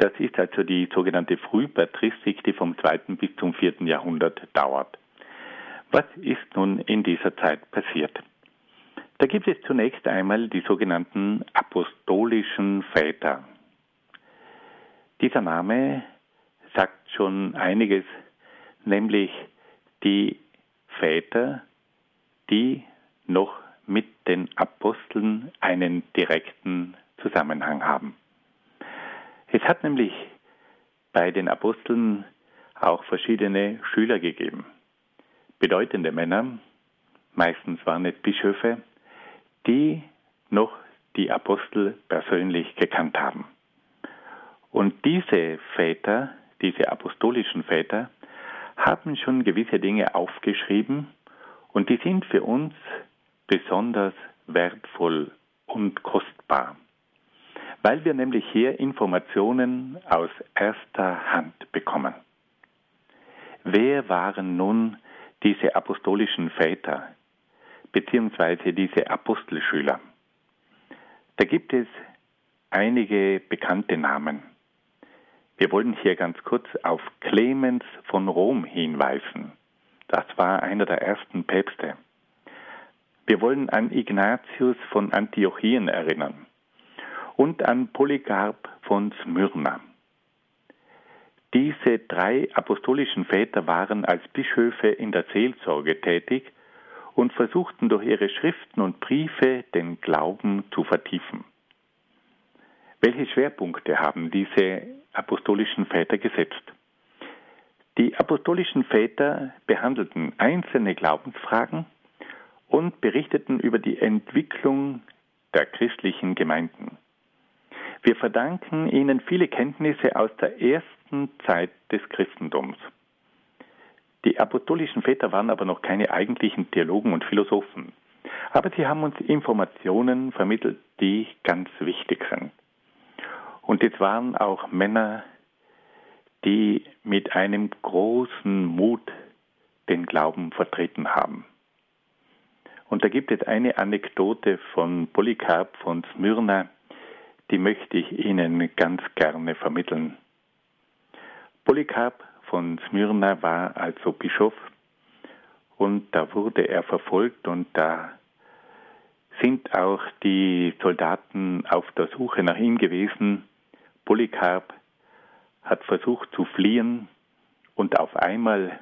das ist also die sogenannte Frühpatristik, die vom zweiten bis zum vierten Jahrhundert dauert. Was ist nun in dieser Zeit passiert? Da gibt es zunächst einmal die sogenannten apostolischen Väter. Dieser Name sagt schon einiges, nämlich die Väter, die noch mit den Aposteln einen direkten Zusammenhang haben. Es hat nämlich bei den Aposteln auch verschiedene Schüler gegeben. Bedeutende Männer, meistens waren es Bischöfe, die noch die Apostel persönlich gekannt haben. Und diese Väter, diese apostolischen Väter, haben schon gewisse Dinge aufgeschrieben und die sind für uns besonders wertvoll und kostbar, weil wir nämlich hier Informationen aus erster Hand bekommen. Wer waren nun diese apostolischen Väter beziehungsweise diese Apostelschüler? Da gibt es einige bekannte Namen. Wir wollen hier ganz kurz auf Clemens von Rom hinweisen. Das war einer der ersten Päpste. Wir wollen an Ignatius von Antiochien erinnern und an Polycarp von Smyrna. Diese drei apostolischen Väter waren als Bischöfe in der Seelsorge tätig und versuchten durch ihre Schriften und Briefe den Glauben zu vertiefen. Welche Schwerpunkte haben diese apostolischen Väter gesetzt? Die apostolischen Väter behandelten einzelne Glaubensfragen und berichteten über die Entwicklung der christlichen Gemeinden. Wir verdanken ihnen viele Kenntnisse aus der ersten Zeit des Christentums. Die apostolischen Väter waren aber noch keine eigentlichen Theologen und Philosophen. Aber sie haben uns Informationen vermittelt, die ganz wichtig sind. Und es waren auch Männer, die mit einem großen Mut den Glauben vertreten haben. Und da gibt es eine Anekdote von Polycarp von Smyrna, die möchte ich Ihnen ganz gerne vermitteln. Polycarp von Smyrna war also Bischof und da wurde er verfolgt und da sind auch die Soldaten auf der Suche nach ihm gewesen Polycarp hat versucht zu fliehen und auf einmal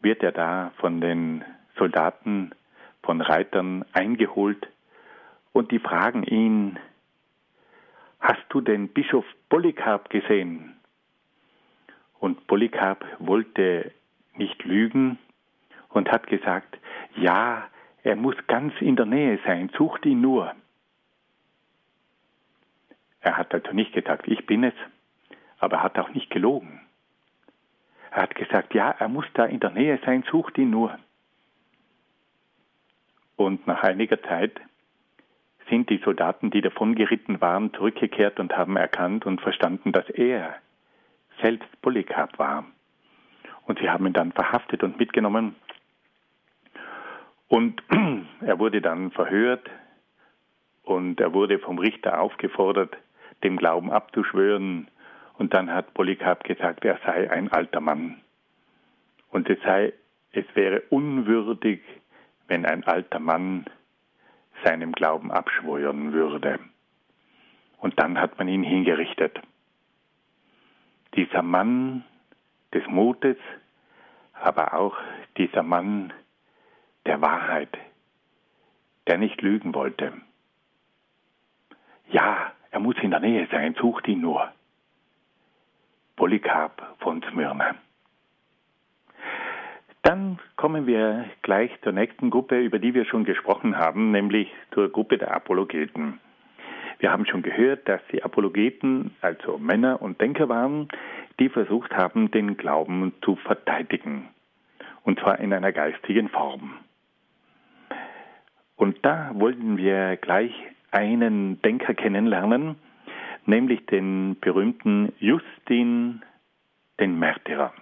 wird er da von den Soldaten, von Reitern eingeholt und die fragen ihn, hast du den Bischof Polycarp gesehen? Und Polycarp wollte nicht lügen und hat gesagt, ja, er muss ganz in der Nähe sein, sucht ihn nur. Er hat also nicht gesagt, ich bin es, aber er hat auch nicht gelogen. Er hat gesagt, ja, er muss da in der Nähe sein, sucht ihn nur. Und nach einiger Zeit sind die Soldaten, die davon geritten waren, zurückgekehrt und haben erkannt und verstanden, dass er selbst Polycarp war. Und sie haben ihn dann verhaftet und mitgenommen. Und *clears throat* er wurde dann verhört und er wurde vom Richter aufgefordert, dem Glauben abzuschwören. Und dann hat Polycarp gesagt, er sei ein alter Mann. Und es sei, es wäre unwürdig, wenn ein alter Mann seinem Glauben abschwören würde. Und dann hat man ihn hingerichtet. Dieser Mann des Mutes, aber auch dieser Mann der Wahrheit, der nicht lügen wollte. Ja, er muss in der Nähe sein, sucht ihn nur. Polycarp von Smyrna. Dann kommen wir gleich zur nächsten Gruppe, über die wir schon gesprochen haben, nämlich zur Gruppe der Apologeten. Wir haben schon gehört, dass die Apologeten also Männer und Denker waren, die versucht haben, den Glauben zu verteidigen. Und zwar in einer geistigen Form. Und da wollten wir gleich einen Denker kennenlernen, nämlich den berühmten Justin den Märtyrer.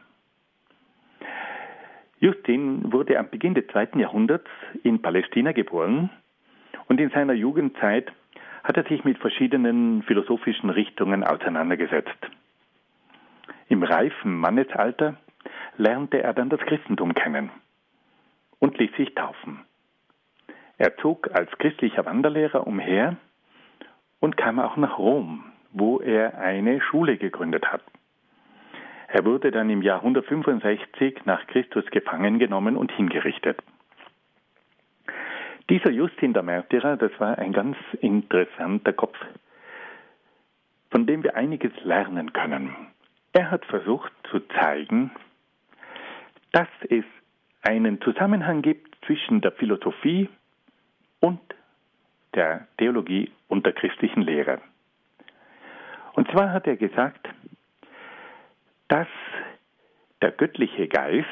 Justin wurde am Beginn des zweiten Jahrhunderts in Palästina geboren und in seiner Jugendzeit hat er sich mit verschiedenen philosophischen Richtungen auseinandergesetzt. Im reifen Mannesalter lernte er dann das Christentum kennen und ließ sich taufen. Er zog als christlicher Wanderlehrer umher und kam auch nach Rom, wo er eine Schule gegründet hat. Er wurde dann im Jahr 165 nach Christus gefangen genommen und hingerichtet. Dieser Justin der Märtyrer, das war ein ganz interessanter Kopf, von dem wir einiges lernen können. Er hat versucht zu zeigen, dass es einen Zusammenhang gibt zwischen der Philosophie und der Theologie und der christlichen Lehre. Und zwar hat er gesagt, dass der göttliche Geist,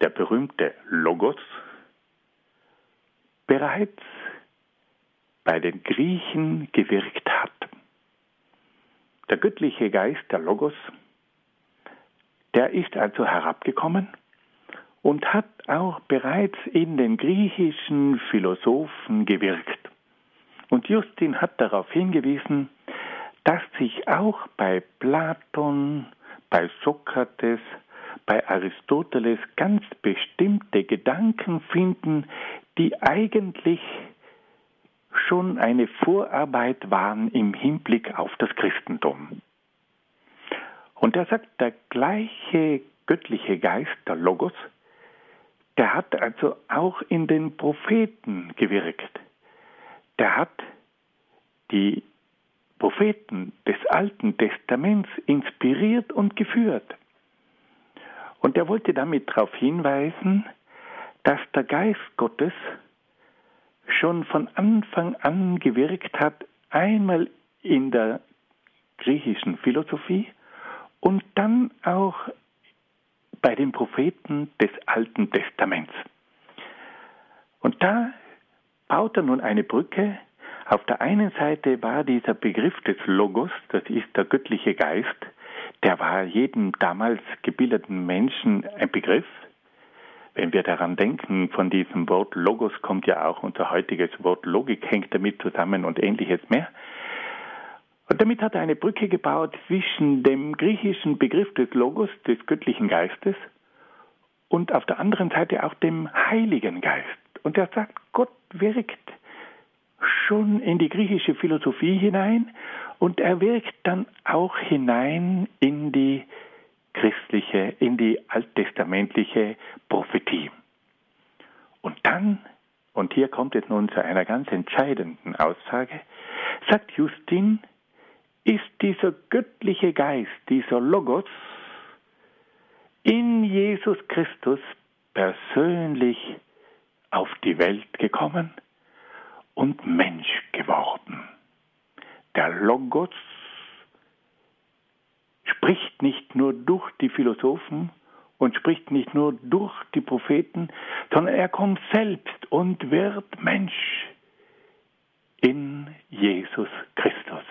der berühmte Logos, bereits bei den Griechen gewirkt hat. Der göttliche Geist, der Logos, der ist also herabgekommen und hat auch bereits in den griechischen Philosophen gewirkt. Und Justin hat darauf hingewiesen, dass sich auch bei Platon, bei Sokrates, bei Aristoteles ganz bestimmte Gedanken finden, die eigentlich schon eine Vorarbeit waren im Hinblick auf das Christentum. Und er sagt, der gleiche göttliche Geist, der Logos, der hat also auch in den Propheten gewirkt. Der hat die Propheten des Alten Testaments inspiriert und geführt. Und er wollte damit darauf hinweisen, dass der Geist Gottes schon von Anfang an gewirkt hat, einmal in der griechischen Philosophie und dann auch bei den Propheten des Alten Testaments. Und da baut er nun eine Brücke. Auf der einen Seite war dieser Begriff des Logos, das ist der göttliche Geist, der war jedem damals gebildeten Menschen ein Begriff. Wenn wir daran denken, von diesem Wort Logos kommt ja auch unser heutiges Wort Logik, hängt damit zusammen und ähnliches mehr. Und damit hat er eine Brücke gebaut zwischen dem griechischen Begriff des Logos, des göttlichen Geistes, und auf der anderen Seite auch dem Heiligen Geist. Und er sagt, Gott wirkt schon in die griechische Philosophie hinein und er wirkt dann auch hinein in die christliche, in die alttestamentliche Prophetie. Und dann, und hier kommt es nun zu einer ganz entscheidenden Aussage, sagt Justin, ist dieser göttliche Geist, dieser Logos, in Jesus Christus persönlich auf die Welt gekommen und Mensch geworden. Der Logos spricht nicht nur durch die Philosophen und spricht nicht nur durch die Propheten, sondern er kommt selbst und wird Mensch in Jesus Christus.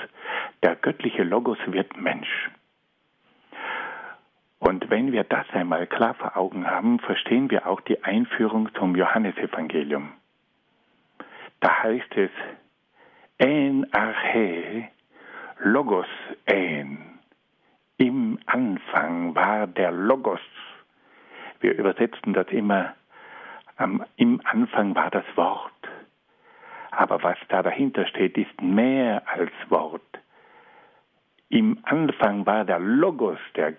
Der göttliche Logos wird Mensch. Und wenn wir das einmal klar vor Augen haben, verstehen wir auch die Einführung zum Johannesevangelium. Da heißt es, En arche, Logos en. Im Anfang war der Logos. Wir übersetzen das immer, am, im Anfang war das Wort. Aber was da dahinter steht, ist mehr als Wort. Im Anfang war der Logos, der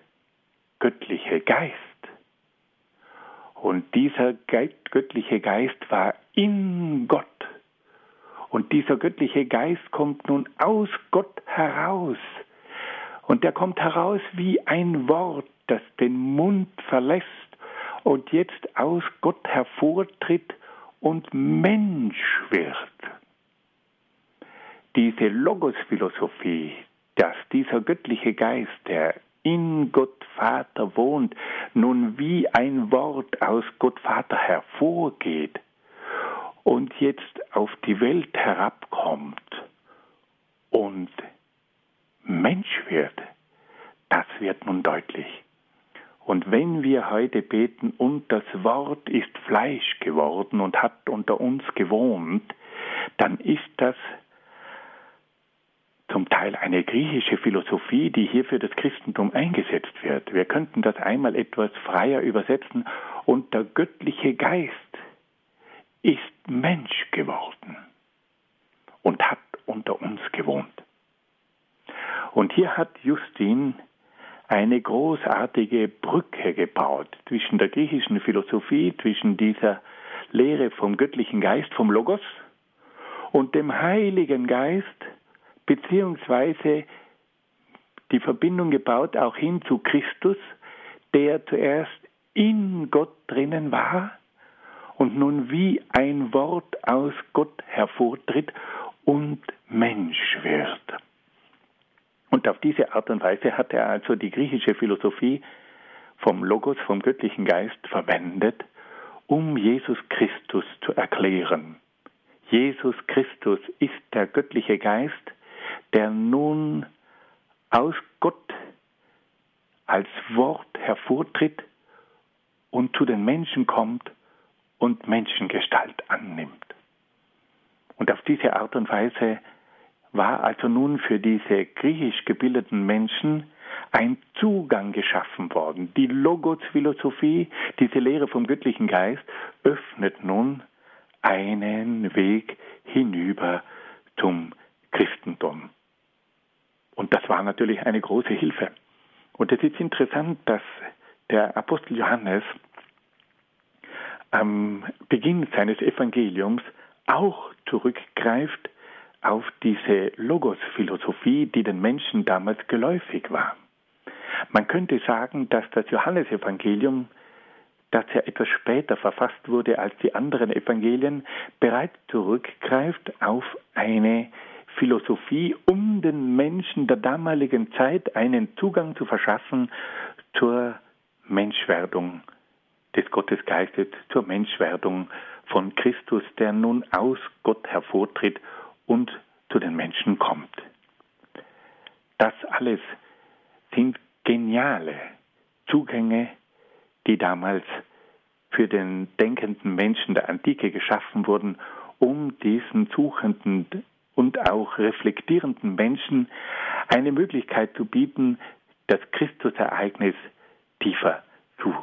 göttliche Geist. Und dieser göttliche Geist war in Gott. Und dieser göttliche Geist kommt nun aus Gott heraus. Und der kommt heraus wie ein Wort, das den Mund verlässt und jetzt aus Gott hervortritt und Mensch wird. Diese Logos-Philosophie, dass dieser göttliche Geist, der in Gott Vater wohnt, nun wie ein Wort aus Gott Vater hervorgeht und jetzt auf die Welt herabkommt und Mensch wird, das wird nun deutlich. Und wenn wir heute beten, und das Wort ist Fleisch geworden und hat unter uns gewohnt, dann ist das zum Teil eine griechische Philosophie, die hier für das Christentum eingesetzt wird. Wir könnten das einmal etwas freier übersetzen. Und der göttliche Geist ist Mensch geworden und hat unter uns gewohnt. Und hier hat Justin eine großartige Brücke gebaut zwischen der griechischen Philosophie, zwischen dieser Lehre vom göttlichen Geist, vom Logos und dem Heiligen Geist, beziehungsweise die Verbindung gebaut auch hin zu Christus, der zuerst in Gott drinnen war und nun wie ein Wort aus Gott hervortritt und Mensch wird. Und auf diese Art und Weise hat er also die griechische Philosophie vom Logos, vom göttlichen Geist verwendet, um Jesus Christus zu erklären. Jesus Christus ist der göttliche Geist, der nun aus Gott als Wort hervortritt und zu den Menschen kommt und Menschengestalt annimmt. Und auf diese Art und Weise war also nun für diese griechisch gebildeten Menschen ein Zugang geschaffen worden. Die Logos-Philosophie, diese Lehre vom göttlichen Geist, öffnet nun einen Weg hinüber zum Christentum. Und das war natürlich eine große Hilfe. Und es ist interessant, dass der Apostel Johannes am Beginn seines Evangeliums auch zurückgreift auf diese Logos-Philosophie, die den Menschen damals geläufig war. Man könnte sagen, dass das Johannesevangelium, das ja etwas später verfasst wurde als die anderen Evangelien, bereits zurückgreift auf eine Philosophie, um den Menschen der damaligen Zeit einen Zugang zu verschaffen zur Menschwerdung des Gottesgeistes, zur Menschwerdung von Christus, der nun aus Gott hervortritt und zu den Menschen kommt. Das alles sind geniale Zugänge, die damals für den denkenden Menschen der Antike geschaffen wurden, um diesen suchenden und auch reflektierenden Menschen eine Möglichkeit zu bieten, das Christusereignis tiefer zu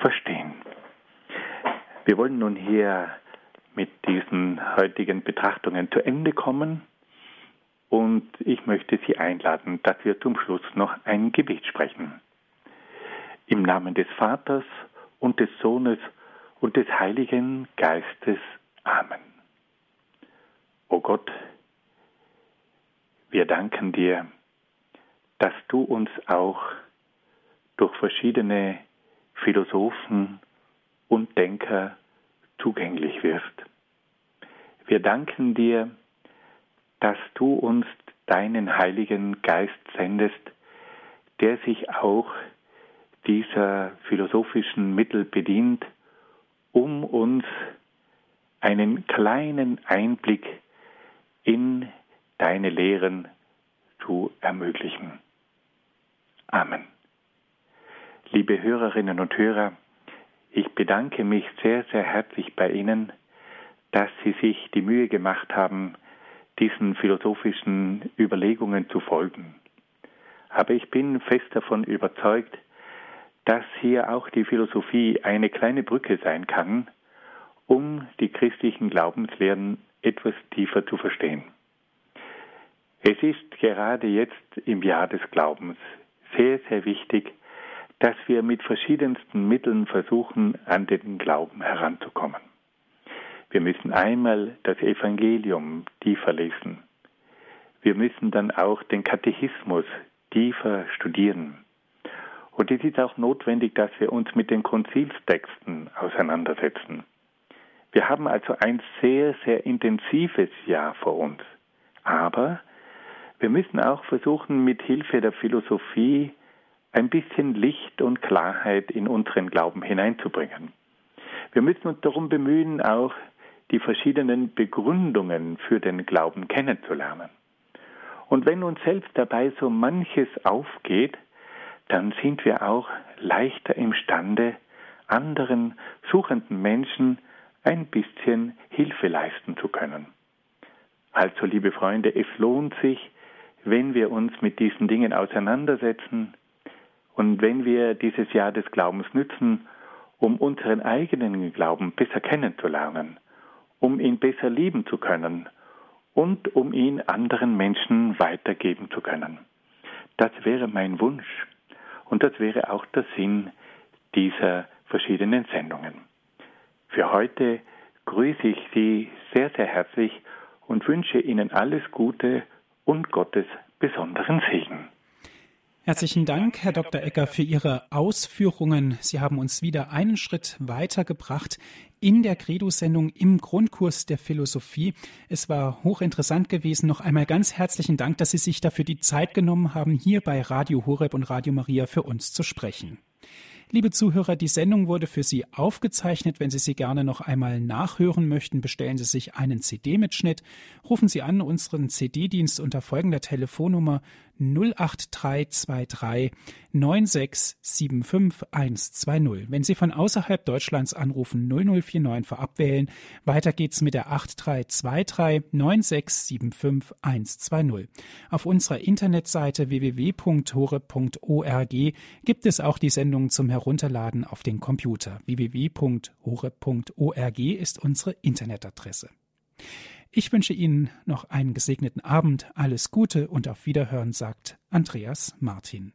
verstehen. Wir wollen nun hier mit diesen heutigen Betrachtungen zu Ende kommen. Und ich möchte Sie einladen, dass wir zum Schluss noch ein Gebet sprechen. Im Namen des Vaters und des Sohnes und des Heiligen Geistes. Amen. O Gott, wir danken dir, dass du uns auch durch verschiedene Philosophen und Denker zugänglich wirst. Wir danken dir, dass du uns deinen Heiligen Geist sendest, der sich auch dieser philosophischen Mittel bedient, um uns einen kleinen Einblick in deine Lehren zu ermöglichen. Amen. Liebe Hörerinnen und Hörer, ich bedanke mich sehr, sehr herzlich bei Ihnen, dass Sie sich die Mühe gemacht haben, diesen philosophischen Überlegungen zu folgen. Aber ich bin fest davon überzeugt, dass hier auch die Philosophie eine kleine Brücke sein kann, um die christlichen Glaubenslehren etwas tiefer zu verstehen. Es ist gerade jetzt im Jahr des Glaubens sehr, sehr wichtig, dass wir mit verschiedensten Mitteln versuchen, an den Glauben heranzukommen. Wir müssen einmal das Evangelium tiefer lesen. Wir müssen dann auch den Katechismus tiefer studieren. Und es ist auch notwendig, dass wir uns mit den Konzilstexten auseinandersetzen. Wir haben also ein sehr, sehr intensives Jahr vor uns. Aber wir müssen auch versuchen, mit Hilfe der Philosophie ein bisschen Licht und Klarheit in unseren Glauben hineinzubringen. Wir müssen uns darum bemühen, auch die verschiedenen Begründungen für den Glauben kennenzulernen. Und wenn uns selbst dabei so manches aufgeht, dann sind wir auch leichter imstande, anderen suchenden Menschen ein bisschen Hilfe leisten zu können. Also, liebe Freunde, es lohnt sich, wenn wir uns mit diesen Dingen auseinandersetzen, und wenn wir dieses Jahr des Glaubens nützen, um unseren eigenen Glauben besser kennenzulernen, um ihn besser lieben zu können und um ihn anderen Menschen weitergeben zu können. Das wäre mein Wunsch und das wäre auch der Sinn dieser verschiedenen Sendungen. Für heute grüße ich Sie sehr, sehr herzlich und wünsche Ihnen alles Gute und Gottes besonderen Segen. Herzlichen Dank, Herr Dr. Ecker, für Ihre Ausführungen. Sie haben uns wieder einen Schritt weitergebracht in der Credo-Sendung im Grundkurs der Philosophie. Es war hochinteressant gewesen. Noch einmal ganz herzlichen Dank, dass Sie sich dafür die Zeit genommen haben, hier bei Radio Horeb und Radio Maria für uns zu sprechen. Liebe Zuhörer, die Sendung wurde für Sie aufgezeichnet. Wenn Sie sie gerne noch einmal nachhören möchten, bestellen Sie sich einen CD-Mitschnitt. Rufen Sie an unseren CD-Dienst unter folgender Telefonnummer 08323 9675120. Wenn Sie von außerhalb Deutschlands anrufen, 0049 vorab wählen. Weiter geht's mit der 8323 9675120. Auf unserer Internetseite www.hore.org gibt es auch die Sendung zum Herunterladen auf den Computer. www.hore.org ist unsere Internetadresse. Ich wünsche Ihnen noch einen gesegneten Abend, alles Gute und auf Wiederhören, sagt Andreas Martin.